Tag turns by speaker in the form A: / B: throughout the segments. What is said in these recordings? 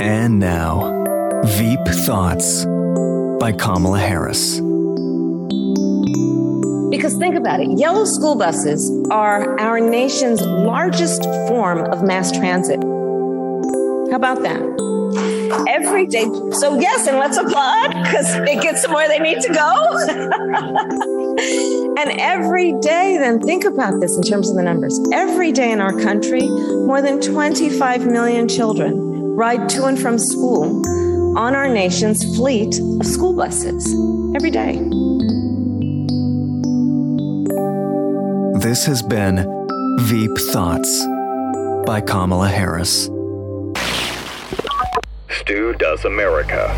A: And now, Veep Thoughts by Kamala Harris.
B: Because think about it yellow school buses are our nation's largest form of mass transit. How about that? Every day. So, yes, and let's applaud because it gets them where they need to go. and every day, then think about this in terms of the numbers. Every day in our country, more than 25 million children ride to and from school on our nation's fleet of school buses every day.
A: This has been Veep Thoughts by Kamala Harris.
C: Stu Does America.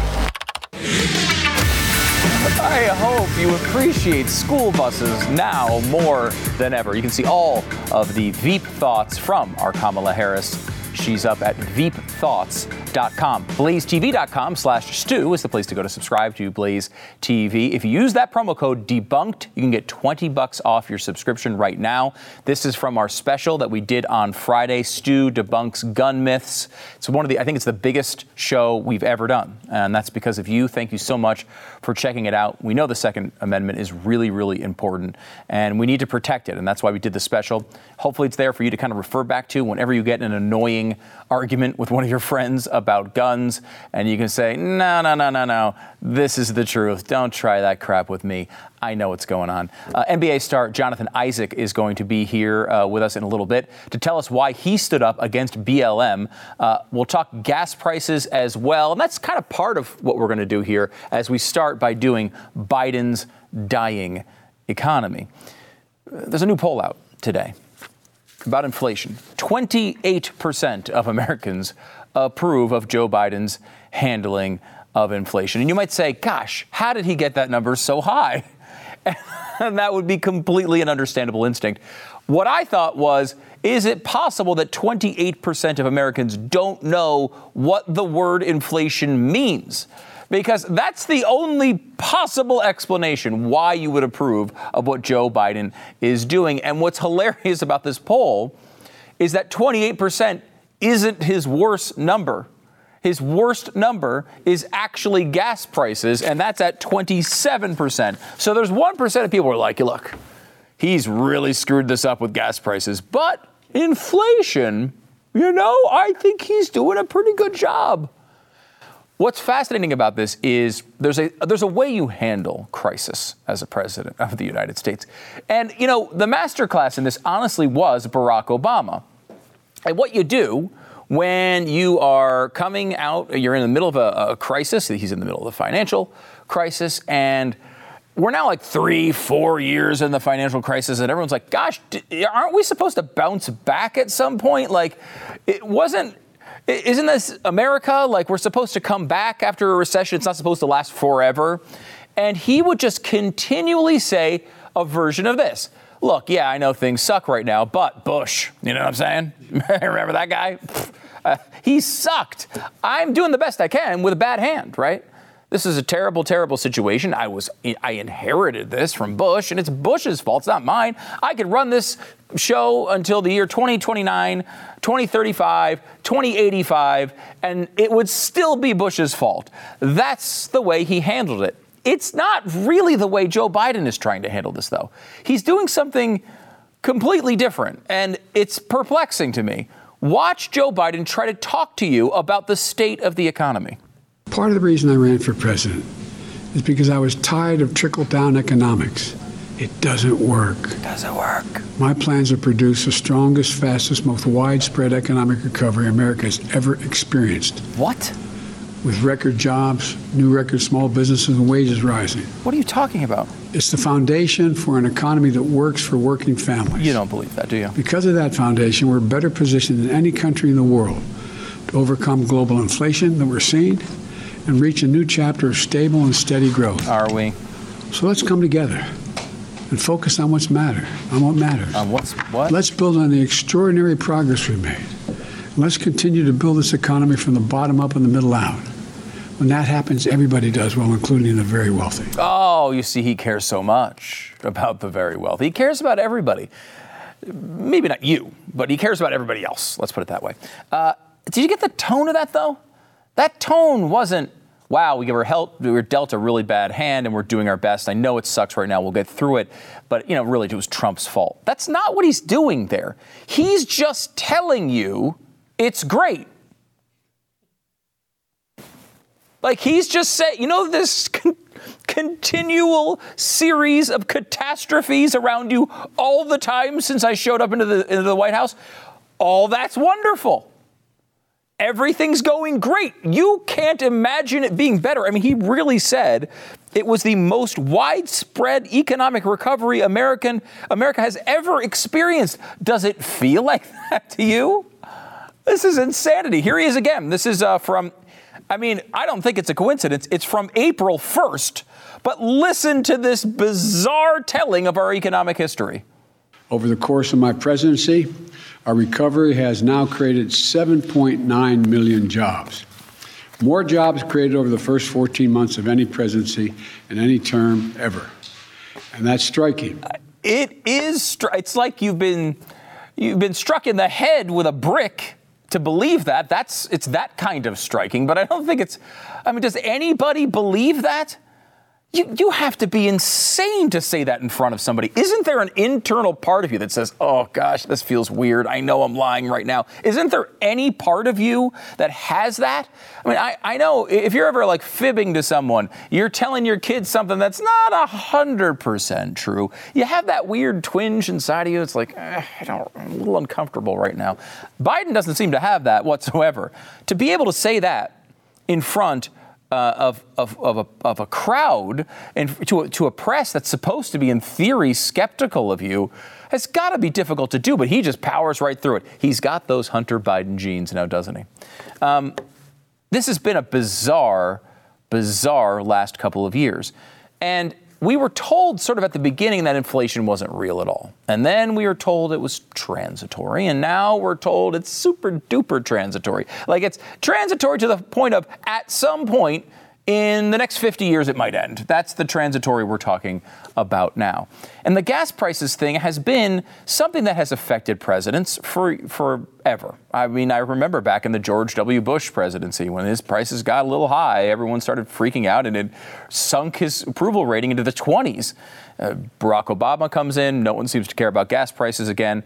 D: I hope you appreciate school buses now more than ever. You can see all of the Veep thoughts from our Kamala Harris. She's up at veepthoughts.com. BlazeTV.com slash Stu is the place to go to subscribe to Blaze TV. If you use that promo code DEBUNKED, you can get 20 bucks off your subscription right now. This is from our special that we did on Friday, Stu Debunks Gun Myths. It's one of the, I think it's the biggest show we've ever done. And that's because of you. Thank you so much for checking it out. We know the Second Amendment is really, really important and we need to protect it. And that's why we did the special. Hopefully it's there for you to kind of refer back to whenever you get an annoying argument with one of your friends about guns, and you can say, no, no, no, no, no, this is the truth. Don't try that crap with me. I know what's going on. Uh, NBA star Jonathan Isaac is going to be here uh, with us in a little bit to tell us why he stood up against BLM. Uh, we'll talk gas prices as well, and that's kind of part of what we're going to do here as we start by doing Biden's dying economy. There's a new poll out today about inflation. 28% of Americans approve of Joe Biden's handling of inflation. And you might say, gosh, how did he get that number so high? and that would be completely an understandable instinct. What I thought was, is it possible that 28% of Americans don't know what the word inflation means? because that's the only possible explanation why you would approve of what Joe Biden is doing. And what's hilarious about this poll is that 28% isn't his worst number. His worst number is actually gas prices, and that's at 27%. So there's 1% of people who are like, look, he's really screwed this up with gas prices. But inflation, you know, I think he's doing a pretty good job. What's fascinating about this is there's a there's a way you handle crisis as a president of the United States. And you know, the masterclass in this honestly was Barack Obama. And what you do when you are coming out, you're in the middle of a, a crisis, he's in the middle of the financial crisis, and we're now like three, four years in the financial crisis, and everyone's like, gosh, aren't we supposed to bounce back at some point? Like, it wasn't isn't this America? Like we're supposed to come back after a recession. It's not supposed to last forever. And he would just continually say a version of this. Look, yeah, I know things suck right now, but Bush, you know what I'm saying? Remember that guy? Uh, he sucked. I'm doing the best I can with a bad hand, right? This is a terrible, terrible situation. I was I inherited this from Bush, and it's Bush's fault. It's not mine. I could run this show until the year 2029, 2035, 2085, and it would still be Bush's fault. That's the way he handled it. It's not really the way Joe Biden is trying to handle this, though. He's doing something completely different, and it's perplexing to me. Watch Joe Biden try to talk to you about the state of the economy.
E: Part of the reason I ran for president is because I was tired of trickle down economics. It doesn't work.
D: It doesn't work.
E: My plans are to produce the strongest, fastest, most widespread economic recovery America has ever experienced.
D: What?
E: With record jobs, new record small businesses, and wages rising.
D: What are you talking about?
E: It's the foundation for an economy that works for working families.
D: You don't believe that, do you?
E: Because of that foundation, we're better positioned than any country in the world to overcome global inflation that we're seeing and reach a new chapter of stable and steady growth.
D: Are we?
E: So let's come together and focus on what's matter, on what matters.
D: On what's what?
E: Let's build on the extraordinary progress we've made. Let's continue to build this economy from the bottom up and the middle out. When that happens, everybody does well, including the very wealthy.
D: Oh, you see, he cares so much about the very wealthy. He cares about everybody. maybe not you, but he cares about everybody else. Let's put it that way. Uh, did you get the tone of that though? That tone wasn't, wow, we were, help, we were dealt a really bad hand and we're doing our best. I know it sucks right now. We'll get through it. But, you know, really, it was Trump's fault. That's not what he's doing there. He's just telling you it's great. Like he's just saying, you know, this con- continual series of catastrophes around you all the time since I showed up into the, into the White House. All that's wonderful. Everything's going great. You can't imagine it being better. I mean, he really said it was the most widespread economic recovery American America has ever experienced. Does it feel like that to you? This is insanity. Here he is again. This is uh, from I mean, I don't think it's a coincidence. It's from April 1st. But listen to this bizarre telling of our economic history.
E: Over the course of my presidency, our recovery has now created 7.9 million jobs. More jobs created over the first 14 months of any presidency in any term ever. And that's striking.
D: Uh, it is. It's like you've been you've been struck in the head with a brick to believe that. That's it's that kind of striking, but I don't think it's I mean, does anybody believe that? You, you have to be insane to say that in front of somebody. Isn't there an internal part of you that says, oh gosh, this feels weird. I know I'm lying right now. Isn't there any part of you that has that? I mean, I, I know if you're ever like fibbing to someone, you're telling your kids something that's not 100% true. You have that weird twinge inside of you. It's like, eh, I don't, I'm a little uncomfortable right now. Biden doesn't seem to have that whatsoever. To be able to say that in front uh, of, of, of, a, of a crowd and to a, to a press that's supposed to be, in theory, skeptical of you has got to be difficult to do, but he just powers right through it. He's got those Hunter Biden genes now, doesn't he? Um, this has been a bizarre, bizarre last couple of years. And we were told sort of at the beginning that inflation wasn't real at all. And then we were told it was transitory. And now we're told it's super duper transitory. Like it's transitory to the point of at some point in the next 50 years it might end. That's the transitory we're talking about now. And the gas prices thing has been something that has affected presidents for forever. I mean, I remember back in the George W. Bush presidency when his prices got a little high, everyone started freaking out and it sunk his approval rating into the 20s. Uh, Barack Obama comes in, no one seems to care about gas prices again.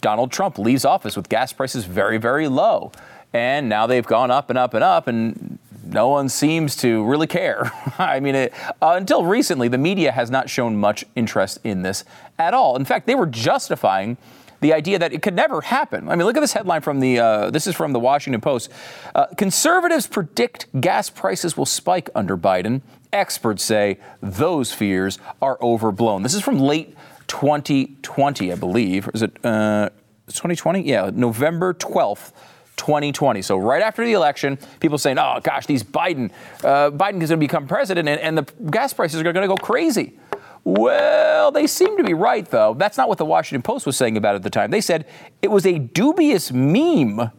D: Donald Trump leaves office with gas prices very, very low. And now they've gone up and up and up, and no one seems to really care. I mean, it, uh, until recently, the media has not shown much interest in this at all. In fact, they were justifying the idea that it could never happen. I mean, look at this headline from the. Uh, this is from the Washington Post. Uh, conservatives predict gas prices will spike under Biden. Experts say those fears are overblown. This is from late 2020, I believe. Is it 2020? Uh, yeah, November 12th. 2020. So right after the election, people saying, "Oh gosh, these Biden, uh, Biden is going to become president, and, and the gas prices are going to go crazy." Well, they seem to be right, though. That's not what the Washington Post was saying about it at the time. They said it was a dubious meme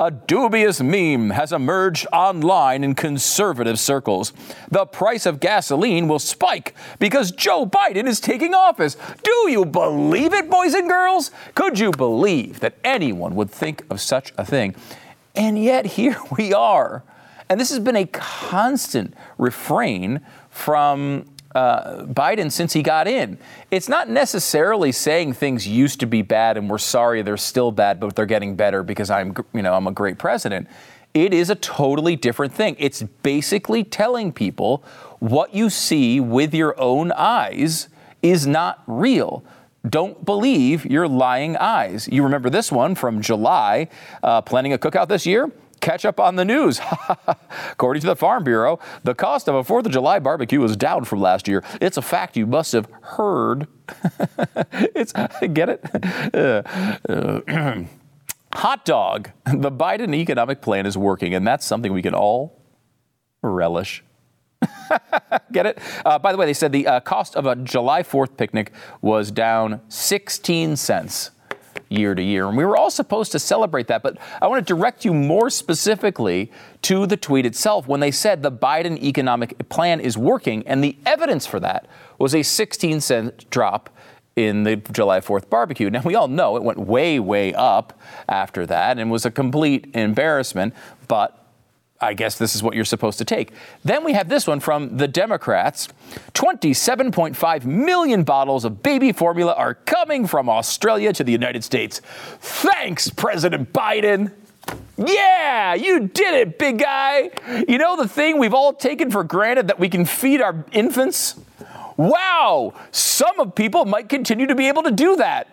D: a dubious meme has emerged online in conservative circles. The price of gasoline will spike because Joe Biden is taking office. Do you believe it, boys and girls? Could you believe that anyone would think of such a thing? And yet, here we are. And this has been a constant refrain from uh, Biden since he got in. It's not necessarily saying things used to be bad and we're sorry they're still bad, but they're getting better because I'm, you know, I'm a great president. It is a totally different thing. It's basically telling people what you see with your own eyes is not real. Don't believe your lying eyes. You remember this one from July, uh, planning a cookout this year? Catch up on the news. According to the Farm Bureau, the cost of a 4th of July barbecue is down from last year. It's a fact you must have heard. it's get it? Uh, uh, hot dog. The Biden economic plan is working, and that's something we can all relish. Get it? Uh, by the way, they said the uh, cost of a July 4th picnic was down 16 cents year to year. And we were all supposed to celebrate that. But I want to direct you more specifically to the tweet itself when they said the Biden economic plan is working. And the evidence for that was a 16 cent drop in the July 4th barbecue. Now, we all know it went way, way up after that and was a complete embarrassment, but I guess this is what you're supposed to take. Then we have this one from the Democrats 27.5 million bottles of baby formula are coming from Australia to the United States. Thanks, President Biden. Yeah, you did it, big guy. You know the thing we've all taken for granted that we can feed our infants? Wow, some of people might continue to be able to do that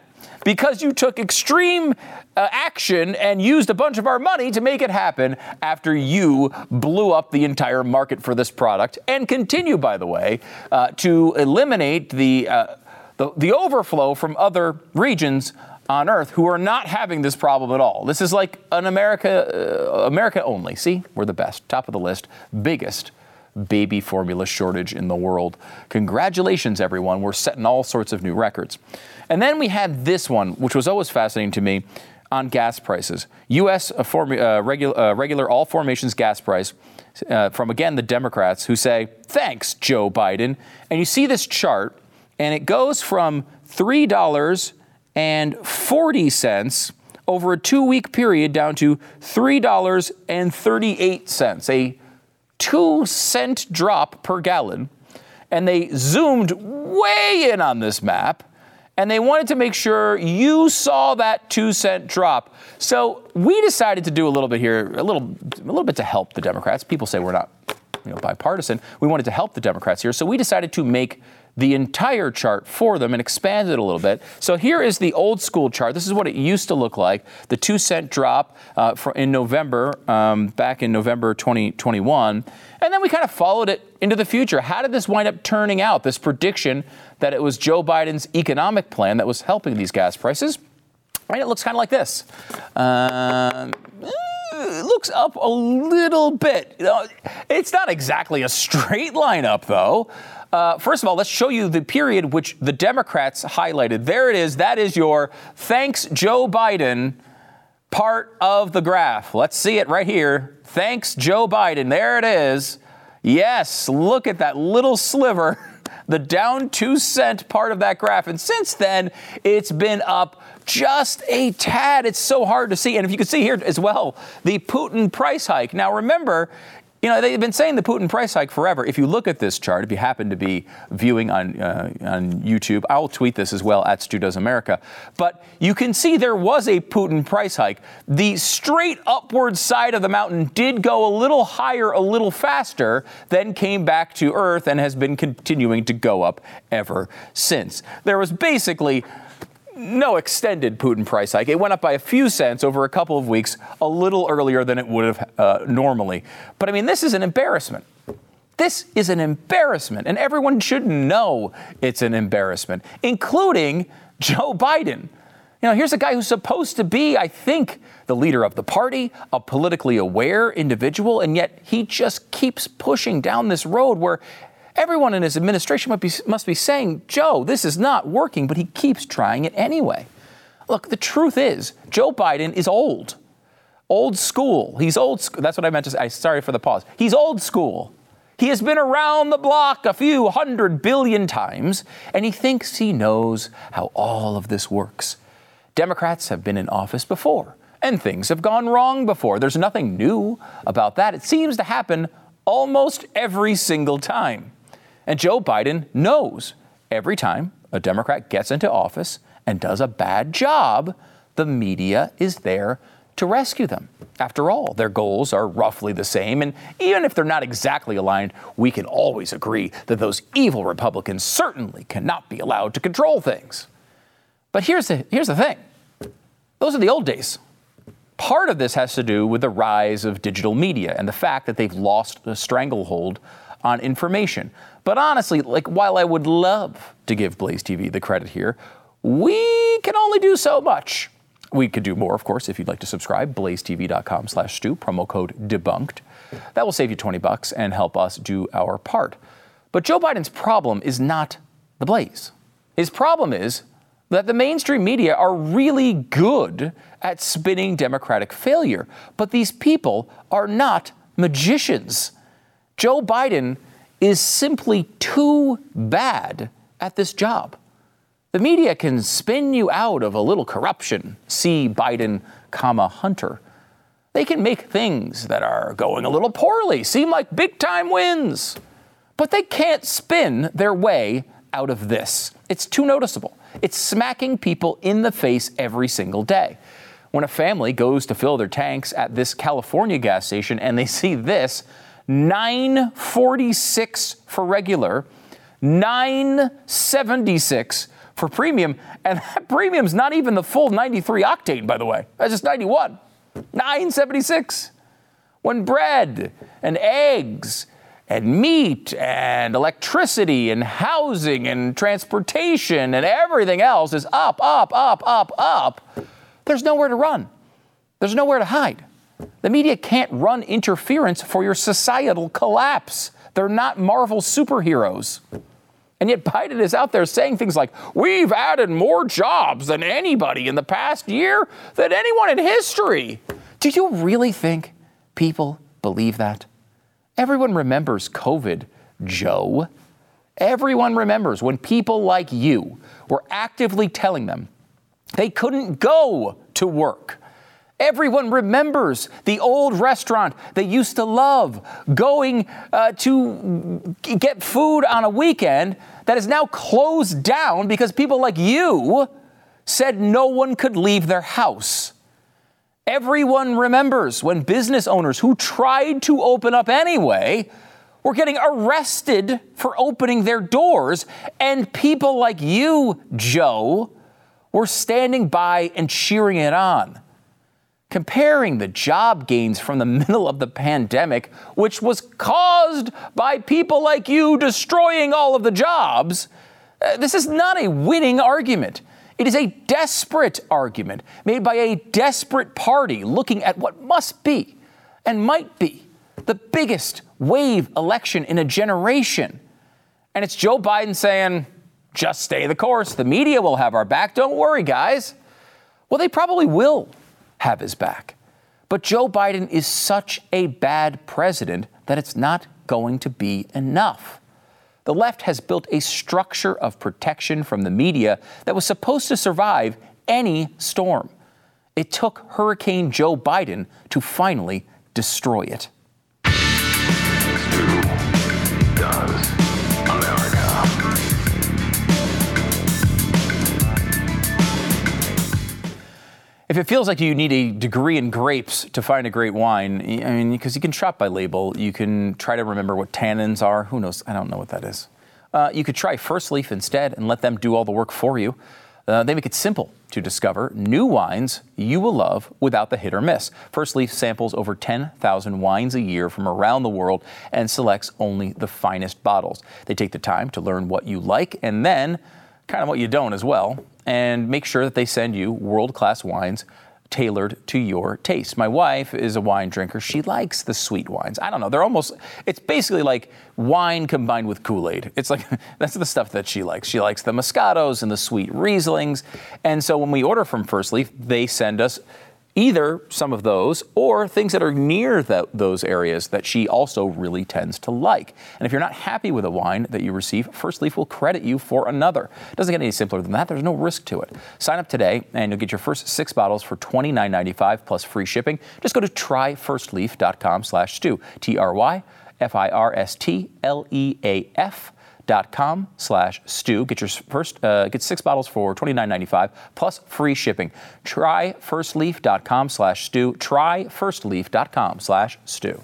D: because you took extreme uh, action and used a bunch of our money to make it happen after you blew up the entire market for this product and continue, by the way, uh, to eliminate the, uh, the, the overflow from other regions on Earth who are not having this problem at all. This is like an America, uh, America only. See, we're the best, top of the list, biggest baby formula shortage in the world. Congratulations, everyone. We're setting all sorts of new records. And then we had this one, which was always fascinating to me on gas prices. U.S. Uh, form, uh, regular, uh, regular all formations gas price uh, from, again, the Democrats who say, thanks, Joe Biden. And you see this chart, and it goes from $3.40 over a two week period down to $3.38, a two cent drop per gallon. And they zoomed way in on this map and they wanted to make sure you saw that two cent drop. So we decided to do a little bit here, a little, a little bit to help the Democrats. People say we're not, you know, bipartisan. We wanted to help the Democrats here, so we decided to make the entire chart for them and expand it a little bit. So here is the old school chart. This is what it used to look like. The two cent drop uh, in November, um, back in November 2021. And then we kind of followed it into the future. How did this wind up turning out? This prediction that it was Joe Biden's economic plan that was helping these gas prices. Right? It looks kind of like this. Uh, it looks up a little bit. It's not exactly a straight line up, though. Uh, first of all, let's show you the period which the Democrats highlighted. There it is. That is your thanks, Joe Biden part of the graph. Let's see it right here. Thanks, Joe Biden. There it is. Yes, look at that little sliver, the down two cent part of that graph. And since then, it's been up just a tad. It's so hard to see. And if you can see here as well, the Putin price hike. Now, remember, you know, they've been saying the Putin price hike forever. If you look at this chart, if you happen to be viewing on, uh, on YouTube, I'll tweet this as well at Stu Does America. But you can see there was a Putin price hike. The straight upward side of the mountain did go a little higher, a little faster, then came back to Earth and has been continuing to go up ever since. There was basically no extended Putin price hike. It went up by a few cents over a couple of weeks, a little earlier than it would have uh, normally. But I mean, this is an embarrassment. This is an embarrassment, and everyone should know it's an embarrassment, including Joe Biden. You know, here's a guy who's supposed to be, I think, the leader of the party, a politically aware individual, and yet he just keeps pushing down this road where Everyone in his administration must be, must be saying, Joe, this is not working, but he keeps trying it anyway. Look, the truth is, Joe Biden is old. Old school. He's old school. That's what I meant to say. Sorry for the pause. He's old school. He has been around the block a few hundred billion times, and he thinks he knows how all of this works. Democrats have been in office before, and things have gone wrong before. There's nothing new about that. It seems to happen almost every single time. And Joe Biden knows every time a Democrat gets into office and does a bad job, the media is there to rescue them. After all, their goals are roughly the same, and even if they're not exactly aligned, we can always agree that those evil Republicans certainly cannot be allowed to control things. But here's the, here's the thing those are the old days. Part of this has to do with the rise of digital media and the fact that they've lost a stranglehold on information. But honestly, like while I would love to give Blaze TV the credit here, we can only do so much. We could do more, of course, if you'd like to subscribe. BlazeTV.com slash Stu, promo code debunked. That will save you 20 bucks and help us do our part. But Joe Biden's problem is not the Blaze. His problem is that the mainstream media are really good at spinning Democratic failure. But these people are not magicians. Joe Biden is simply too bad at this job. The media can spin you out of a little corruption. See Biden, comma, Hunter. They can make things that are going a little poorly seem like big time wins. But they can't spin their way out of this. It's too noticeable. It's smacking people in the face every single day. When a family goes to fill their tanks at this California gas station and they see this 946 for regular, 976 for premium, and that premium's not even the full 93 octane, by the way. That's just 91. 976. When bread and eggs and meat and electricity and housing and transportation and everything else is up, up, up, up, up, there's nowhere to run. There's nowhere to hide. The media can't run interference for your societal collapse. They're not Marvel superheroes. And yet Biden is out there saying things like, We've added more jobs than anybody in the past year than anyone in history. Do you really think people believe that? Everyone remembers COVID, Joe. Everyone remembers when people like you were actively telling them they couldn't go to work. Everyone remembers the old restaurant they used to love, going uh, to get food on a weekend that is now closed down because people like you said no one could leave their house. Everyone remembers when business owners who tried to open up anyway were getting arrested for opening their doors, and people like you, Joe, were standing by and cheering it on. Comparing the job gains from the middle of the pandemic, which was caused by people like you destroying all of the jobs, uh, this is not a winning argument. It is a desperate argument made by a desperate party looking at what must be and might be the biggest wave election in a generation. And it's Joe Biden saying, just stay the course. The media will have our back. Don't worry, guys. Well, they probably will have his back. But Joe Biden is such a bad president that it's not going to be enough the left has built a structure of protection from the media that was supposed to survive any storm. It took Hurricane Joe Biden to finally destroy it. If it feels like you need a degree in grapes to find a great wine, I mean, because you can shop by label, you can try to remember what tannins are. Who knows? I don't know what that is. Uh, you could try First Leaf instead and let them do all the work for you. Uh, they make it simple to discover new wines you will love without the hit or miss. First Leaf samples over 10,000 wines a year from around the world and selects only the finest bottles. They take the time to learn what you like and then kind of what you don't as well and make sure that they send you world class wines tailored to your taste. My wife is a wine drinker. She likes the sweet wines. I don't know. They're almost, it's basically like wine combined with Kool Aid. It's like, that's the stuff that she likes. She likes the Moscatos and the sweet Rieslings. And so when we order from First Leaf, they send us either some of those or things that are near the, those areas that she also really tends to like. And if you're not happy with a wine that you receive, First Leaf will credit you for another. It doesn't get any simpler than that. There's no risk to it. Sign up today and you'll get your first six bottles for $29.95 plus free shipping. Just go to tryfirstleaf.com slash Stu. T-R-Y-F-I-R-S-T-L-E-A-F dot com slash Stu. Get your first, uh, get six bottles for $29.95 plus free shipping. Try firstleaf.com slash Stu. Try firstleaf.com slash Stu.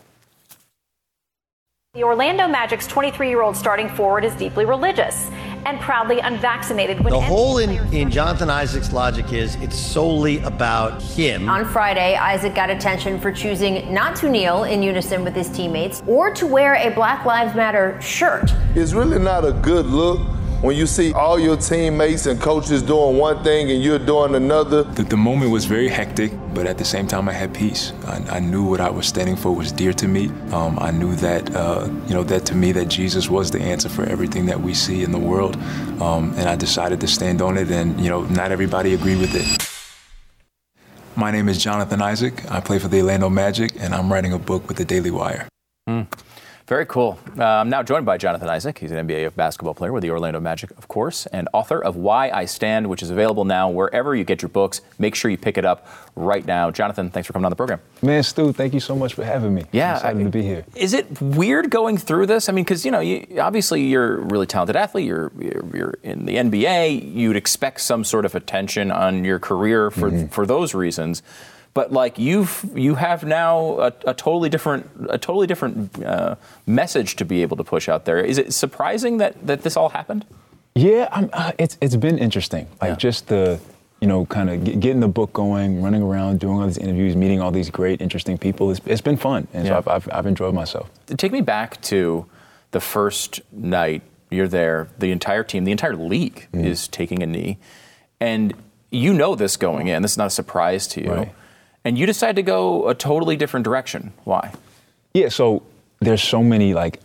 F: The Orlando Magic's 23 year old starting forward is deeply religious and proudly unvaccinated.
G: the hole in, in Jonathan Isaac's logic is it's solely about him.
H: On Friday, Isaac got attention for choosing not to kneel in unison with his teammates or to wear a Black Lives Matter shirt.
I: It's really not a good look when you see all your teammates and coaches doing one thing and you're doing another.
J: The, the moment was very hectic, but at the same time, I had peace. I, I knew what I was standing for was dear to me. Um, I knew that, uh, you know, that to me, that Jesus was the answer for everything that we see in the world. Um, and I decided to stand on it, and, you know, not everybody agreed with it. My name is Jonathan Isaac. I play for the Orlando Magic, and I'm writing a book with the Daily Wire.
D: Mm. Very cool. Uh, I'm now joined by Jonathan Isaac. He's an NBA basketball player with the Orlando Magic, of course, and author of Why I Stand, which is available now wherever you get your books. Make sure you pick it up right now. Jonathan, thanks for coming on the program.
J: Man, Stu, thank you so much for having me.
D: Yeah,
J: I'm excited
D: I-
J: to be here.
D: Is it weird going through this? I mean, because you know, you, obviously you're a really talented athlete. You're, you're you're in the NBA. You'd expect some sort of attention on your career for
J: Mm-hmm.
D: for those reasons. But like you've you have now a, a totally different a totally different uh, message to be able to push out there. Is it surprising that that this all happened?
J: Yeah, I'm, uh, it's it's been interesting. Like
D: Yeah.
J: just the, you know, kind of get, getting the book going, running around, doing all these interviews, meeting all these great, interesting people. It's, it's been fun, and
D: Yeah.
J: so I've, I've, I've enjoyed myself.
D: Take me back to the first night you're there. The entire team, the entire league
J: Mm-hmm.
D: is taking a knee, and you know this going in. This is not a surprise to you.
J: Right.
D: And you decide to go a totally different direction. Why?
J: Yeah, so there's so many like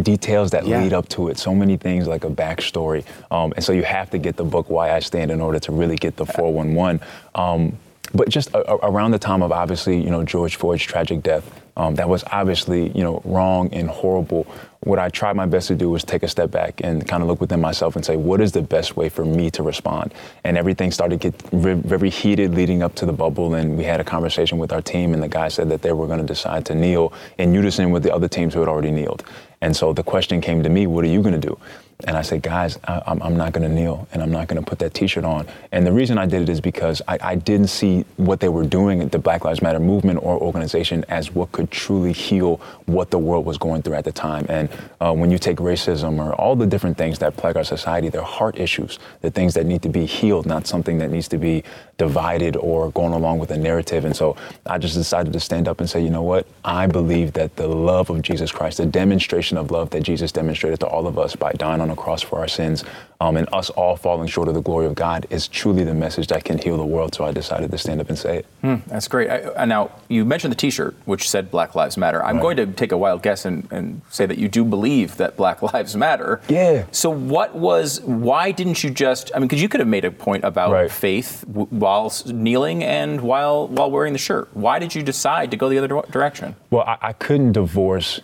J: details that
D: Yeah.
J: lead up to it, so many things like a backstory, um, and so you have to get the book Why I Stand in order to really get the 411. Um, but just a, a- around the time of obviously, you know, George Floyd's tragic death, um, that was obviously, you know, wrong and horrible. What I tried my best to do was take a step back and kind of look within myself and say, what is the best way for me to respond? And everything started to get very heated leading up to the bubble. And we had a conversation with our team, and the guy said that they were going to decide to kneel in unison with the other teams who had already kneeled. And so the question came to me, what are you going to do? And I said, guys, I, I'm, I'm not going to kneel and I'm not going to put that t shirt on. And the reason I did it is because I, I didn't see what they were doing at the Black Lives Matter movement or organization as what could truly heal what the world was going through at the time. And uh, when you take racism or all the different things that plague our society, they're heart issues, the things that need to be healed, not something that needs to be divided or going along with a narrative. And so I just decided to stand up and say, you know what? I believe that the love of Jesus Christ, the demonstration of love that Jesus demonstrated to all of us by dying on a cross for our sins, um, and us all falling short of the glory of God, is truly the message that can heal the world. So I decided to stand up and say it.
D: Hmm, that's great. I, uh, now, you mentioned the T-shirt, which said Black Lives Matter. I'm
J: Right.
D: going to take a wild guess and, and say that you do believe that Black Lives Matter.
J: Yeah.
D: So, what was? Why didn't you just? I mean, because you could have made a point about
J: Right.
D: faith w- while kneeling and while while wearing the shirt. Why did you decide to go the other direction?
J: Well, I, I couldn't divorce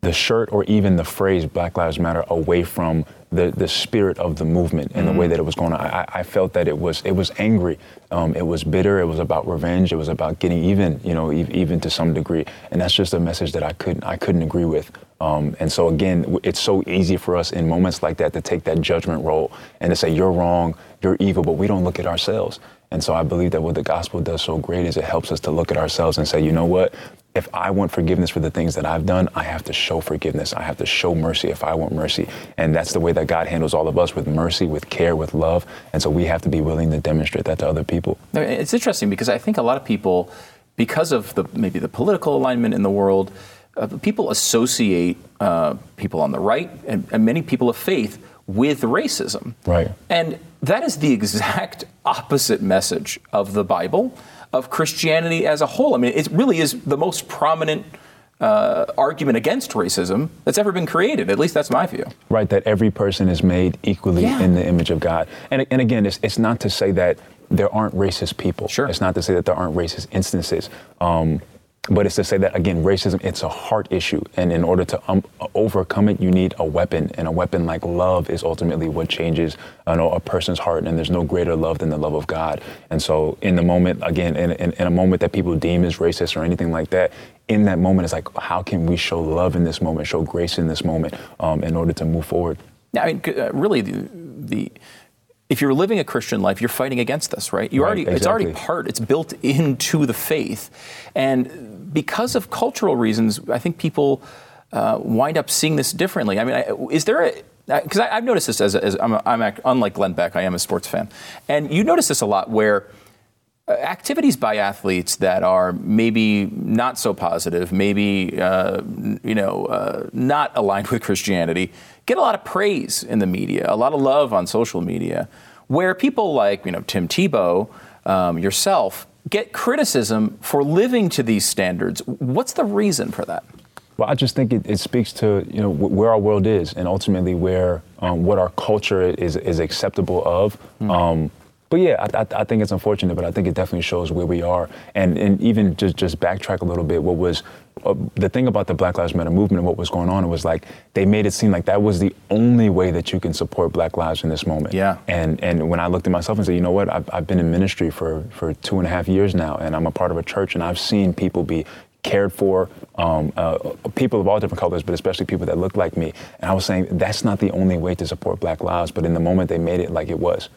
J: the shirt or even the phrase Black Lives Matter away from the, the spirit of the movement and the way that it was going on. I, I felt that it was it was angry, um, it was bitter, it was about revenge, it was about getting even, you know, e- even to some degree. And that's just a message that I couldn't I couldn't agree with. Um, and so again, it's so easy for us in moments like that to take that judgment role and to say you're wrong, you're evil, but we don't look at ourselves. And so I believe that what the gospel does so great is it helps us to look at ourselves and say, you know what? If I want forgiveness for the things that I've done, I have to show forgiveness. I have to show mercy if I want mercy. And that's the way that God handles all of us with mercy, with care, with love. And so we have to be willing to demonstrate that to other people.
D: It's interesting because I think a lot of people, because of the maybe the political alignment in the world, uh, people associate uh, people on the right and, and many people of faith with racism.
J: Right.
D: And that is the exact opposite message of the Bible, of Christianity as a whole. I mean, it really is the most prominent uh, argument against racism that's ever been created. At least that's my view.
J: right? That every person is made equally
D: Yeah.
J: in the image of God. And, and again, it's, it's not to say that there aren't racist people.
D: Sure.
J: It's not to say that there aren't racist instances. Um, but it's to say that again, racism it's a heart issue, and in order to um, overcome it, you need a weapon, and a weapon like love is ultimately what changes you know, a person's heart. And there's no greater love than the love of God. And so, in the moment, again, in, in, in a moment that people deem as racist or anything like that, in that moment, it's like, how can we show love in this moment, show grace in this moment, um, in order to move forward?
D: Yeah, I mean, uh, really, the, the if you're living a Christian life, you're fighting against this, right? You
J: Right,
D: already it's already part. It's built into the faith, and because of cultural reasons, I think people uh, wind up seeing this differently. I mean, is there a because I've noticed this as, a, as I'm, a, I'm a, unlike Glenn Beck, I am a sports fan, and you notice this a lot where uh, activities by athletes that are maybe not so positive, maybe uh, you know uh, not aligned with Christianity, get a lot of praise in the media, a lot of love on social media, where people like you know Tim Tebow, um, yourself, get criticism for living to these standards. What's the reason for that?
J: Well, I just think it, it speaks to you know wh- where our world is, and ultimately where um, what our culture is is acceptable of. Um, but yeah, I, I, I, think it's unfortunate, but I think it definitely shows where we are. And, and even just, just backtrack a little bit, what was uh, the thing about the Black Lives Matter movement and what was going on, it was like they made it seem like that was the only way that you can support Black lives in this moment.
D: Yeah.
J: And and when I looked at myself and said, you know what, I've, I've been in ministry for, for two and a half years now, and I'm a part of a church, and I've seen people be cared for, um, uh, people of all different colors, but especially people that look like me. And I was saying that's not the only way to support Black lives, but in the moment they made it like it was.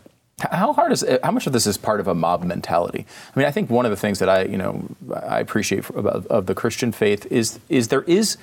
D: How hard is how much of this is part of a mob mentality? I mean, I think one of the things that I you know I appreciate about of the Christian faith is is there is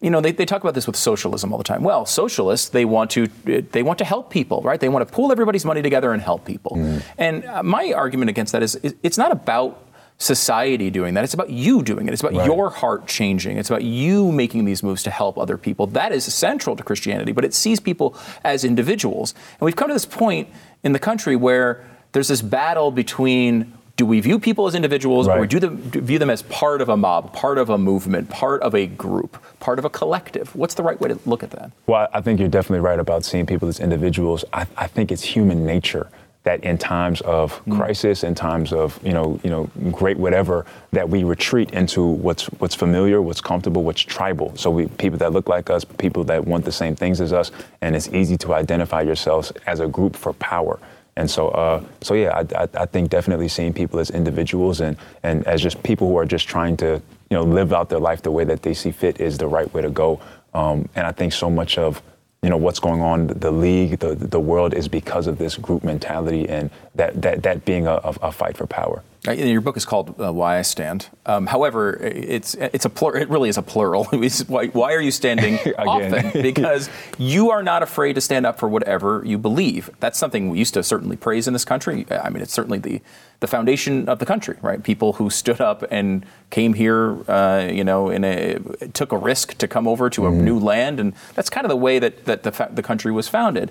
D: you know they, they talk about this with socialism all the time well socialists they want to they want to help people right they want to pool everybody's money together and help people mm. and uh, my argument against that is it's not about society doing that. It's about you doing it. It's about right. your heart changing. It's about you making these moves to help other people. That is central to Christianity, but it sees people as individuals. And we've come to this point in the country where there's this battle between do we view people as individuals right. or do, them, do view them as part of a mob, part of a movement, part of a group, part of a collective? What's the right way to look at that?
J: Well, I think you're definitely right about seeing people as individuals. I, I think it's human nature that in times of mm. crisis, in times of you know, you know, great whatever, that we retreat into what's what's familiar, what's comfortable, what's tribal. So we people that look like us, people that want the same things as us, and it's easy to identify yourselves as a group for power. And so, uh, so yeah, I, I, I, think definitely seeing people as individuals and, and as just people who are just trying to, you know, live out their life the way that they see fit is the right way to go. Um, and I think so much of you know what's going on the league the the world is because of this group mentality and that that that being a, a fight for power
D: your book is called uh, "Why I Stand." Um, however, it's it's a plur- it really is a plural. why, why, are you standing often? Because you are not afraid to stand up for whatever you believe. That's something we used to certainly praise in this country. I mean, it's certainly the the foundation of the country, right? People who stood up and came here, uh, you know, in a took a risk to come over to a mm. new land, and that's kind of the way that that the, fa- the country was founded.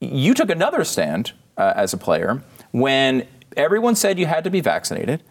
D: You took another stand uh, as a player when everyone said you had to be vaccinated.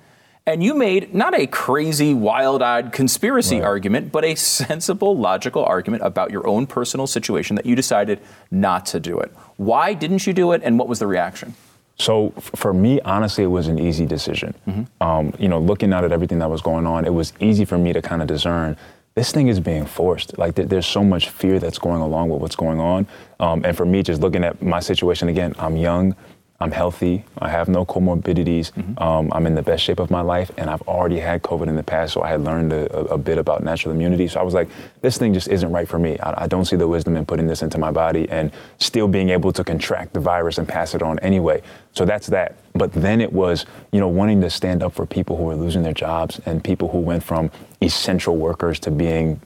D: And you made not a crazy, wild eyed conspiracy right. argument, but a sensible, logical argument about your own personal situation that you decided not to do it. Why didn't you do it, and what was the reaction?
J: So for me, honestly, it was an easy decision. Mm-hmm. Um, you know, looking out at everything that was going on, it was easy for me to kind of discern this thing is being forced. Like th- there's so much fear that's going along with what's going on. Um, and for me, just looking at my situation again, I'm young. I'm healthy. I have no comorbidities. Mm-hmm. Um, I'm in the best shape of my life, and I've already had COVID in the past, so I had learned a, a, bit about natural immunity. So I was like, this thing just isn't right for me. I, I, don't see the wisdom in putting this into my body and still being able to contract the virus and pass it on anyway. So that's that. But then it was, you know, wanting to stand up for people who were losing their jobs and people who went from essential workers to being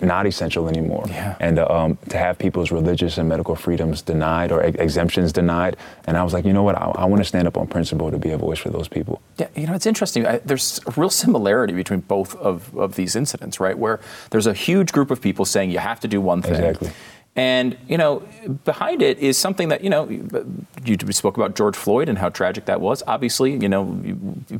J: not essential anymore.
D: Yeah.
J: And uh, um, to have people's religious and medical freedoms denied or ex- exemptions denied. And I was like, you know what? I, I want to stand up on principle to be a voice for those people.
D: Yeah, you know, it's interesting. I, there's a real similarity between both of, of these incidents, right? Where there's a huge group of people saying you have to do one thing.
J: Exactly.
D: And, you know, behind it is something that, you know, you spoke about George Floyd and how tragic that was. Obviously, you know,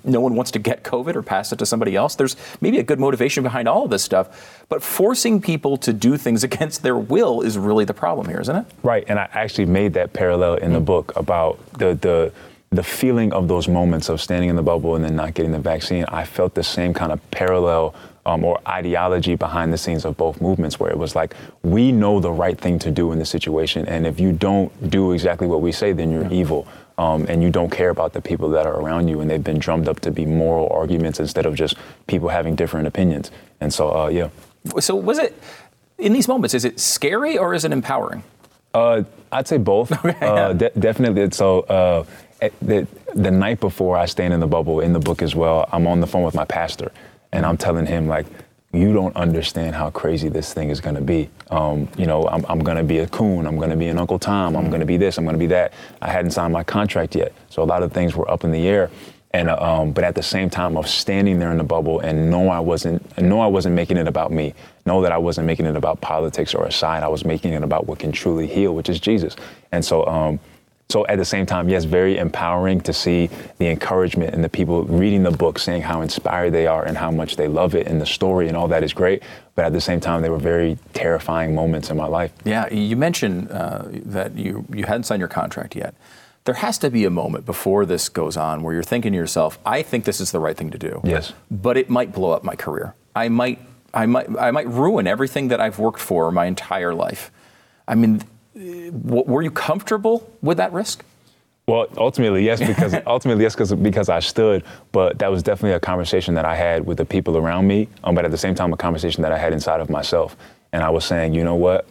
D: no one wants to get COVID or pass it to somebody else. There's maybe a good motivation behind all of this stuff. But forcing people to do things against their will is really the problem here, isn't it?
J: Right. And I actually made that parallel in mm-hmm. the book about the, the, the feeling of those moments of standing in the bubble and then not getting the vaccine. I felt the same kind of parallel um, or ideology behind the scenes of both movements, where it was like, we know the right thing to do in this situation, and if you don't do exactly what we say, then you're yeah. evil. Um, and you don't care about the people that are around you, and they've been drummed up to be moral arguments instead of just people having different opinions. And so, uh, yeah.
D: So, was it in these moments? Is it scary or is it empowering?
J: Uh, I'd say both. Uh, de- definitely. So, uh, the, the night before I stand in the bubble in the book as well, I'm on the phone with my pastor, and I'm telling him like, you don't understand how crazy this thing is going to be. Um, you know, I'm, I'm going to be a coon. I'm going to be an Uncle Tom. I'm going to be this. I'm going to be that. I hadn't signed my contract yet, so a lot of things were up in the air. And uh, um, but at the same time of standing there in the bubble and know I wasn't know I wasn't making it about me. Know that I wasn't making it about politics or a side. I was making it about what can truly heal, which is Jesus. And so um, so at the same time, yes, very empowering to see the encouragement and the people reading the book saying how inspired they are and how much they love it and the story and all that is great. But at the same time, they were very terrifying moments in my life.
D: Yeah, you mentioned uh, that you, you hadn't signed your contract yet. there has to be a moment before this goes on where you're thinking to yourself, I think this is the right thing to do.
J: Yes.
D: But it might blow up my career. I might, I might, I might ruin everything that I've worked for my entire life. I mean, were you comfortable with that risk?
J: Well, ultimately, yes, because ultimately, yes, because because I stood. But that was definitely a conversation that I had with the people around me. Um, but at the same time, a conversation that I had inside of myself. And I was saying, you know what?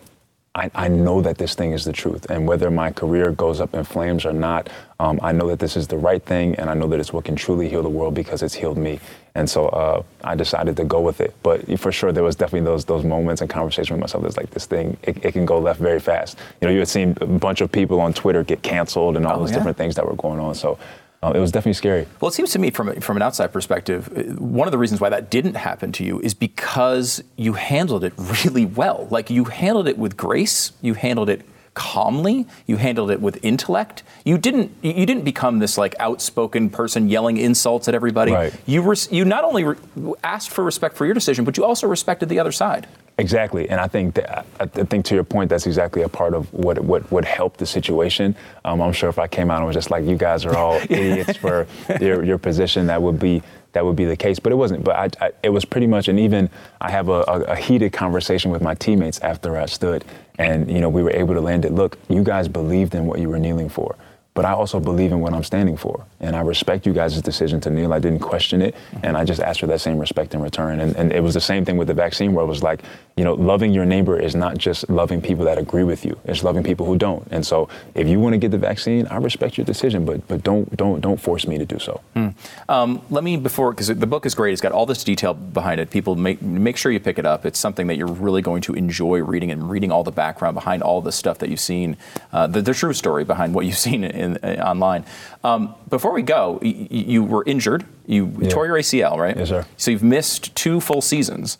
J: I, I know that this thing is the truth. And whether my career goes up in flames or not, um, I know that this is the right thing. And I know that it's what can truly heal the world because it's healed me. And so uh, I decided to go with it. But for sure, there was definitely those those moments and conversations with myself. That's like this thing, it, it, can go left very fast. You know, you had seen a bunch of people on Twitter get canceled and all oh, those yeah. different things that were going on. So uh, it was definitely scary.
D: Well, it seems to me, from from an outside perspective, uh, one of the reasons why that didn't happen to you is because you handled it really well. Like you handled it with grace, you handled it calmly, you handled it with intellect. You didn't you didn't become this like outspoken person yelling insults at everybody.
J: Right.
D: You res- you not only re- asked for respect for your decision, but you also respected the other side.
J: Exactly, and I think that I think to your point, that's exactly a part of what what would help the situation. Um, I'm sure if I came out and was just like, "You guys are all idiots for your your position," that would be that would be the case. But it wasn't. But I, I, it was pretty much, and even I have a, a, a, heated conversation with my teammates after I stood, and you know we were able to land it. Look, you guys believed in what you were kneeling for but I also believe in what I'm standing for. And I respect you guys' decision to kneel. I didn't question it. And I just asked for that same respect in return. And, and it was the same thing with the vaccine where it was like, you know, loving your neighbor is not just loving people that agree with you. It's loving people who don't. And so if you want to get the vaccine, I respect your decision, but but don't don't don't force me to do so.
D: Hmm. Um, let me before because the book is great. It's got all this detail behind it. People make make sure you pick it up. It's something that you're really going to enjoy reading and reading all the background behind all the stuff that you've seen, uh, the, the, true story behind what you've seen in, in, online. Um, before we go, y- you were injured. You yeah. tore your ACL, right?
J: Yes, sir.
D: So you've missed two full seasons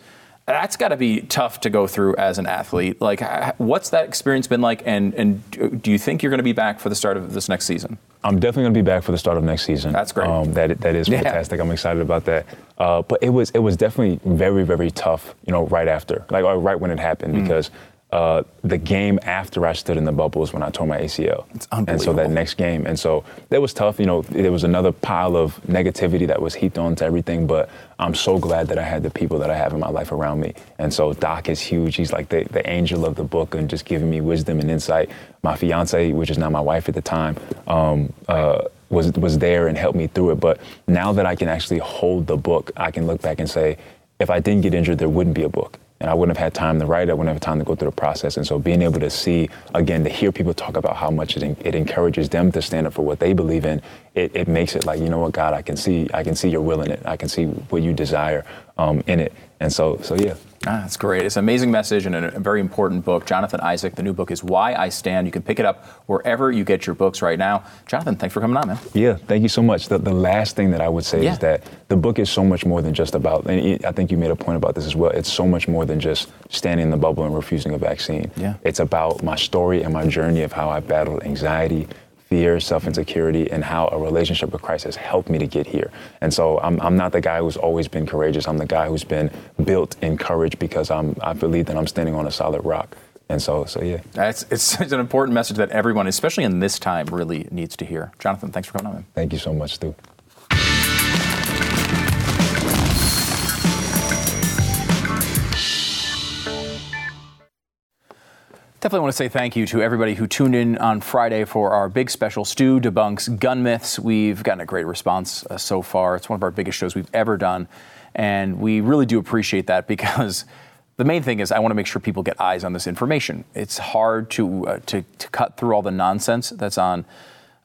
D: that's got to be tough to go through as an athlete. Like, what's that experience been like? And and do you think you're going to be back for the start of this next season?
J: I'm definitely going to be back for the start of next season.
D: That's great. Um,
J: that that is fantastic. Yeah. I'm excited about that. Uh, but it was it was definitely very very tough. You know, right after, like right when it happened, mm. because uh, the game after I stood in the bubble was when I tore my ACL.
D: It's unbelievable.
J: And so that next game, and so that was tough. You know, there was another pile of negativity that was heaped onto everything. But I'm so glad that I had the people that I have in my life around me. And so Doc is huge. He's like the, the angel of the book and just giving me wisdom and insight. My fiance, which is now my wife at the time, um, uh, was was there and helped me through it. But now that I can actually hold the book, I can look back and say, if I didn't get injured, there wouldn't be a book and I wouldn't have had time to write. I wouldn't have time to go through the process. And so being able to see, again, to hear people talk about how much it, it encourages them to stand up for what they believe in, it, it makes it like, you know what, God, I can see, I can see your will in it. I can see what you desire um, in it. And so, so yeah.
D: Ah, that's great. It's an amazing message and a, very important book. Jonathan Isaac, the new book is Why I Stand. You can pick it up wherever you get your books right now. Jonathan, thanks for coming on, man.
J: Yeah, thank you so much. The, the last thing that I would say yeah. is that the book is so much more than just about, and I think you made a point about this as well, it's so much more than just standing in the bubble and refusing a vaccine.
D: Yeah.
J: It's about my story and my journey of how I battled anxiety, fear, self insecurity, and how a relationship with Christ has helped me to get here. And so I'm, I'm not the guy who's always been courageous. I'm the guy who's been built in courage because I'm, I believe that I'm standing on a solid rock. And so, so yeah.
D: It's, it's, it's an important message that everyone, especially in this time, really needs to hear. Jonathan, thanks for coming on.
J: Thank you so much, Stu.
D: Definitely want to say thank you to everybody who tuned in on Friday for our big special Stu Debunks Gun Myths. We've gotten a great response uh, so far. It's one of our biggest shows we've ever done. And we really do appreciate that because the main thing is I want to make sure people get eyes on this information. It's hard to, uh, to, to, cut through all the nonsense that's on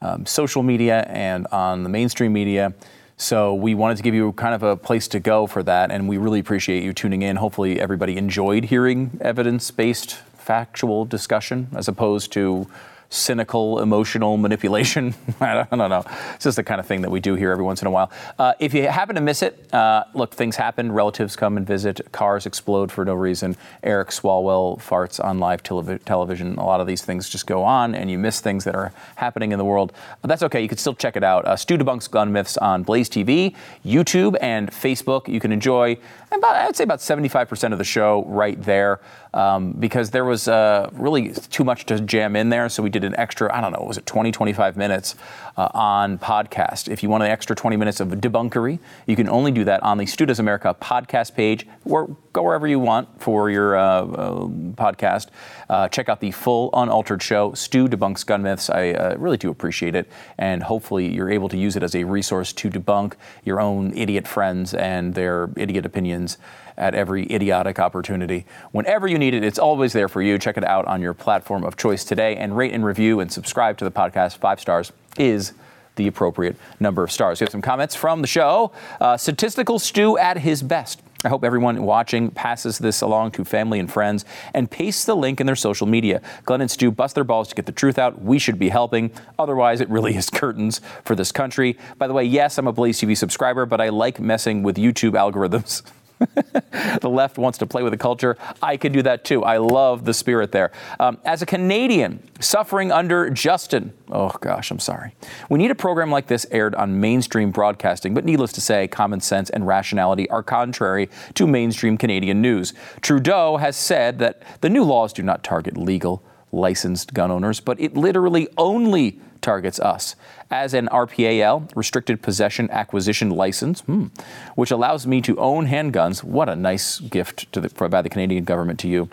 D: um, social media and on the mainstream media. So we wanted to give you kind of a place to go for that, and we really appreciate you tuning in. Hopefully, everybody enjoyed hearing evidence-based factual discussion as opposed to cynical, emotional manipulation. I, don't, know. It's just the kind of thing that we do here every once in a while. Uh, if you happen to miss it, uh, look, things happen. Relatives come and visit. Cars explode for no reason. Eric Swalwell farts on live televi- television. A lot of these things just go on, and you miss things that are happening in the world. But that's okay. You can still check it out. Uh, Stu Debunks Gun Myths on Blaze TV, YouTube, and Facebook. You can enjoy about, I'd say about 75% of the show right there. Um, because there was uh, really too much to jam in there. So we did an extra, I don't know, was it 20, 25 minutes uh, on podcast. If you want an extra 20 minutes of debunkery, you can only do that on the Stu Does America podcast page, or go wherever you want for your uh, uh podcast. Uh, check out the full unaltered show, Stu Debunks Gun Myths. I uh, really do appreciate it, and hopefully you're able to use it as a resource to debunk your own idiot friends and their idiot opinions at every idiotic opportunity. Whenever you need it, it's always there for you. Check it out on your platform of choice today and rate and review and subscribe to the podcast. Five stars is the appropriate number of stars. We have some comments from the show. Uh, statistical Stu at his best. I hope everyone watching passes this along to family and friends and pastes the link in their social media. Glenn and Stu bust their balls to get the truth out. We should be helping. Otherwise, it really is curtains for this country. By the way, yes, I'm a Blaze TV subscriber, but I like messing with YouTube algorithms. the left wants to play with the culture. I can do that too. I love the spirit there. Um, as a Canadian suffering under Justin, oh gosh, I'm sorry. We need a program like this aired on mainstream broadcasting, but needless to say, common sense and rationality are contrary to mainstream Canadian news. Trudeau has said that the new laws do not target legal, licensed gun owners, but it literally only targets us as an RPAL, restricted possession acquisition license, hmm, which allows me to own handguns. What a nice gift the, by the Canadian government to you.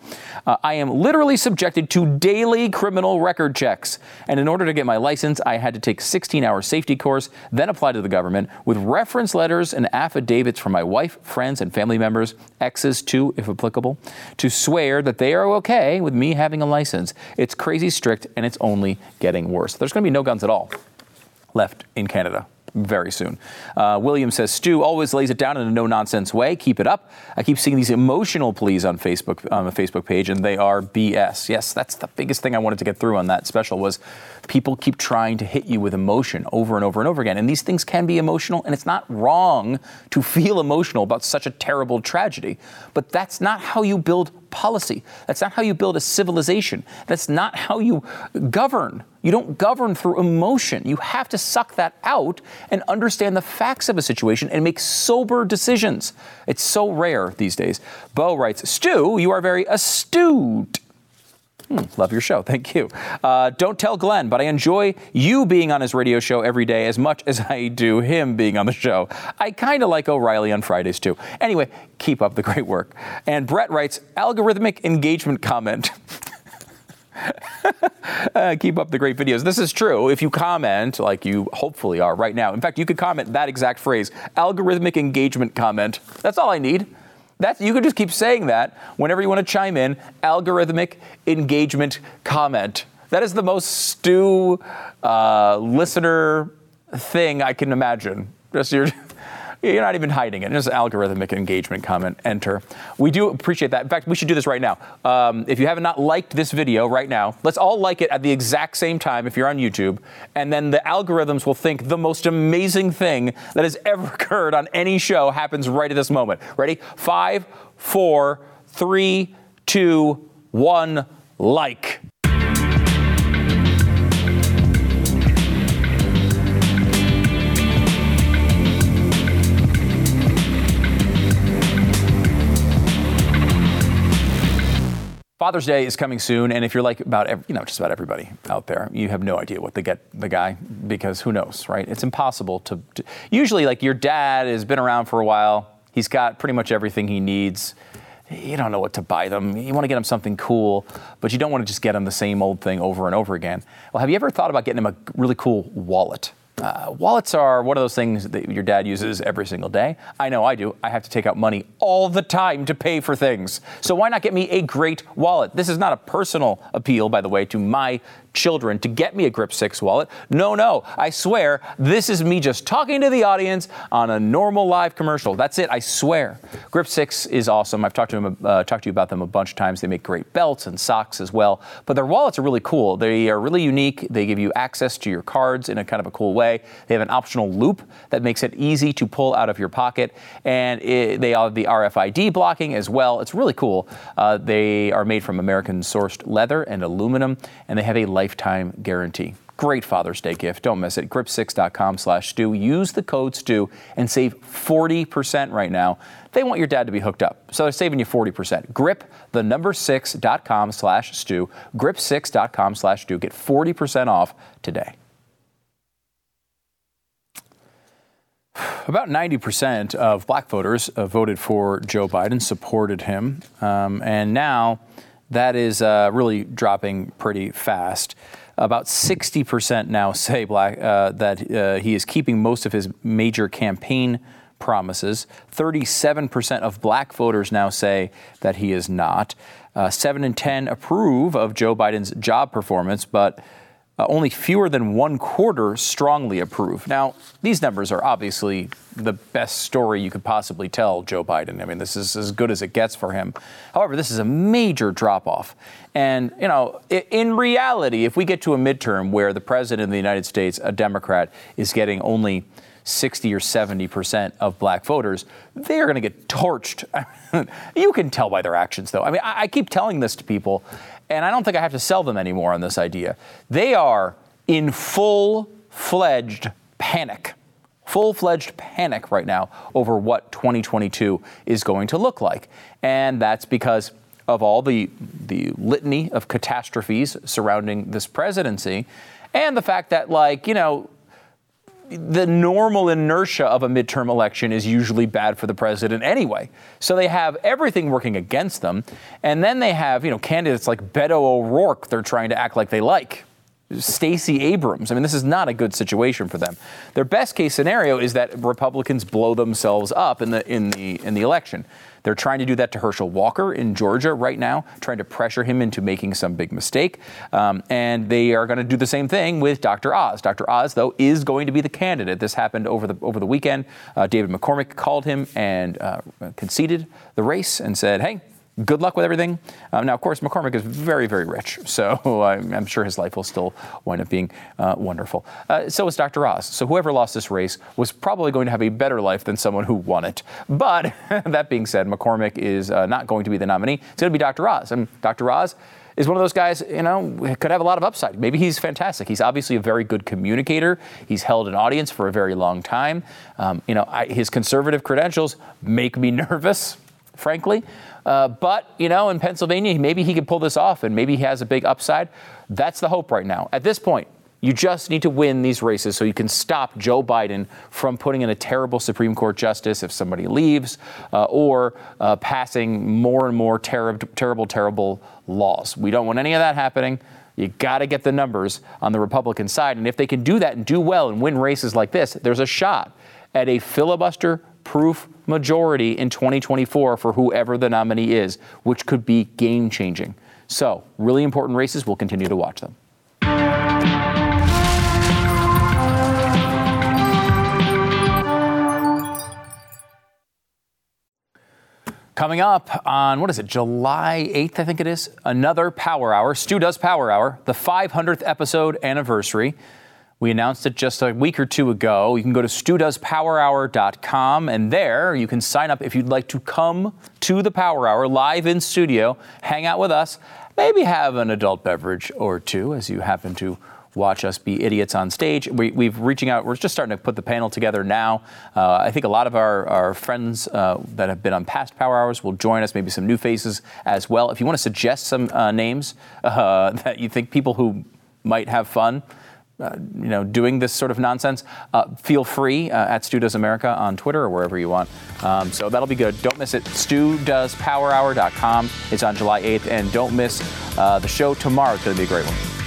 D: Uh, I am literally subjected to daily criminal record checks. And in order to get my license, I had to take 16 hour safety course, then apply to the government with reference letters and affidavits from my wife, friends, and family members, exes too, if applicable, to swear that they are okay with me having a license. It's crazy strict and it's only getting worse. There's going to be no guns at all left in Canada very soon. Uh, William says Stu always lays it down in a no nonsense way. Keep it up. I keep seeing these emotional pleas on Facebook on the Facebook page, and they are BS. Yes, that's the biggest thing I wanted to get through on that special was people keep trying to hit you with emotion over and over and over again, and these things can be emotional, and it's not wrong to feel emotional about such a terrible tragedy, but that's not how you build policy. That's not how you build a civilization. That's not how you govern. You don't govern through emotion. You have to suck that out and understand the facts of a situation and make sober decisions. It's so rare these days. Bo writes, Stu, you are very astute. Hmm, love your show. Thank you. Uh, don't tell Glenn, but I enjoy you being on his radio show every day as much as I do him being on the show. I kind of like O'Reilly on Fridays too. Anyway, keep up the great work. And Brett writes algorithmic engagement comment. uh, keep up the great videos. This is true. If you comment, like you hopefully are right now, in fact, you could comment that exact phrase algorithmic engagement comment. That's all I need. That's, you could just keep saying that whenever you want to chime in. Algorithmic engagement comment. That is the most Stu uh, listener thing I can imagine. Just your. You're not even hiding it. It's an algorithmic engagement comment, enter. We do appreciate that. In fact, we should do this right now. Um, if you have not liked this video right now, let's all like it at the exact same time if you're on YouTube. And then the algorithms will think the most amazing thing that has ever occurred on any show happens right at this moment. Ready? Five, four, three, two, one, like. Father's Day is coming soon, and if you're like about every, you know just about everybody out there, you have no idea what to get the guy because who knows, right? It's impossible to, to. Usually, like your dad has been around for a while. He's got pretty much everything he needs. You don't know what to buy them. You want to get them something cool, but you don't want to just get them the same old thing over and over again. Well, have you ever thought about getting him a really cool wallet? Uh, wallets are one of those things that your dad uses every single day. I know I do. I have to take out money all the time to pay for things. So why not get me a great wallet? This is not a personal appeal, by the way, to my children to get me a Grip 6 wallet. No, no, I swear this is me just talking to the audience on a normal live commercial. That's it, I swear. Grip 6 is awesome. I've talked to, them, uh, talked to you about them a bunch of times. They make great belts and socks as well. But their wallets are really cool. They are really unique. They give you access to your cards in a kind of a cool way. They have an optional loop that makes it easy to pull out of your pocket. And it, they have the RFID blocking as well. It's really cool. Uh, they are made from American sourced leather and aluminum, and they have a lifetime guarantee. Great Father's Day gift. Don't miss it. Grip6.com slash Stu. Use the code Stu and save 40% right now. They want your dad to be hooked up, so they're saving you 40%. Grip, the number 6.com slash Stu. Grip6.com slash Stu. Get 40% off today. About 90% of black voters uh, voted for Joe Biden, supported him, um, and now that is uh, really dropping pretty fast. About 60% now say black, uh, that uh, he is keeping most of his major campaign promises. 37% of black voters now say that he is not. Uh, 7 in 10 approve of Joe Biden's job performance, but uh, only fewer than one quarter strongly approve. Now, these numbers are obviously the best story you could possibly tell Joe Biden. I mean, this is as good as it gets for him. However, this is a major drop off. And, you know, in reality, if we get to a midterm where the president of the United States, a Democrat, is getting only 60 or 70 percent of black voters, they're going to get torched. you can tell by their actions, though. I mean, I, I keep telling this to people, and I don't think I have to sell them anymore on this idea. They are in full fledged panic, full fledged panic right now over what 2022 is going to look like. And that's because of all the, the litany of catastrophes surrounding this presidency and the fact that, like, you know, the normal inertia of a midterm election is usually bad for the president anyway. So they have everything working against them. And then they have, you know, candidates like Beto O'Rourke they're trying to act like they like. Stacey Abrams. I mean, this is not a good situation for them. Their best case scenario is that Republicans blow themselves up in the in the in the election. They're trying to do that to Herschel Walker in Georgia right now, trying to pressure him into making some big mistake. Um, and they are going to do the same thing with Dr. Oz. Dr. Oz, though, is going to be the candidate. This happened over the over the weekend. Uh, David McCormick called him and uh, conceded the race and said, "Hey, good luck with everything. Um, now, of course, McCormick is very, very rich, so I'm, I'm sure his life will still wind up being uh, wonderful. Uh, so is Dr. Oz. So whoever lost this race was probably going to have a better life than someone who won it. But that being said, McCormick is uh, not going to be the nominee. It's going to be Dr. Oz. And Dr. Oz is one of those guys, you know, could have a lot of upside. Maybe he's fantastic. He's obviously a very good communicator. He's held an audience for a very long time. Um, you know, I, his conservative credentials make me nervous, frankly. Uh, but, you know, in Pennsylvania, maybe he could pull this off and maybe he has a big upside. That's the hope right now. At this point, you just need to win these races so you can stop Joe Biden from putting in a terrible Supreme Court justice if somebody leaves uh, or uh, passing more and more ter- terrible, terrible laws. We don't want any of that happening. You got to get the numbers on the Republican side. And if they can do that and do well and win races like this, there's a shot at a filibuster proof majority in 2024 for whoever the nominee is, which could be game changing. So, really important races. We'll continue to watch them. Coming up on, what is it, July 8th, I think it is, another Power Hour. Stu does Power Hour, the 500th episode anniversary. We announced it just a week or two ago. You can go to studoespowerhour.com, and there you can sign up if you'd like to come to the Power Hour live in studio, hang out with us, maybe have an adult beverage or two as you happen to watch us be idiots on stage. We, have reaching out. We're just starting to put the panel together now. Uh, I think a lot of our, our friends uh, that have been on past Power Hours will join us. Maybe some new faces as well. If you want to suggest some uh, names uh, that you think people who might have fun uh, you know, doing this sort of nonsense, uh, feel free uh, at Stu Does America on Twitter or wherever you want. Um, so that'll be good. Don't miss it. StuDoesPowerHour.com. It's on July 8th. And don't miss uh, the show tomorrow. It's going to be a great one.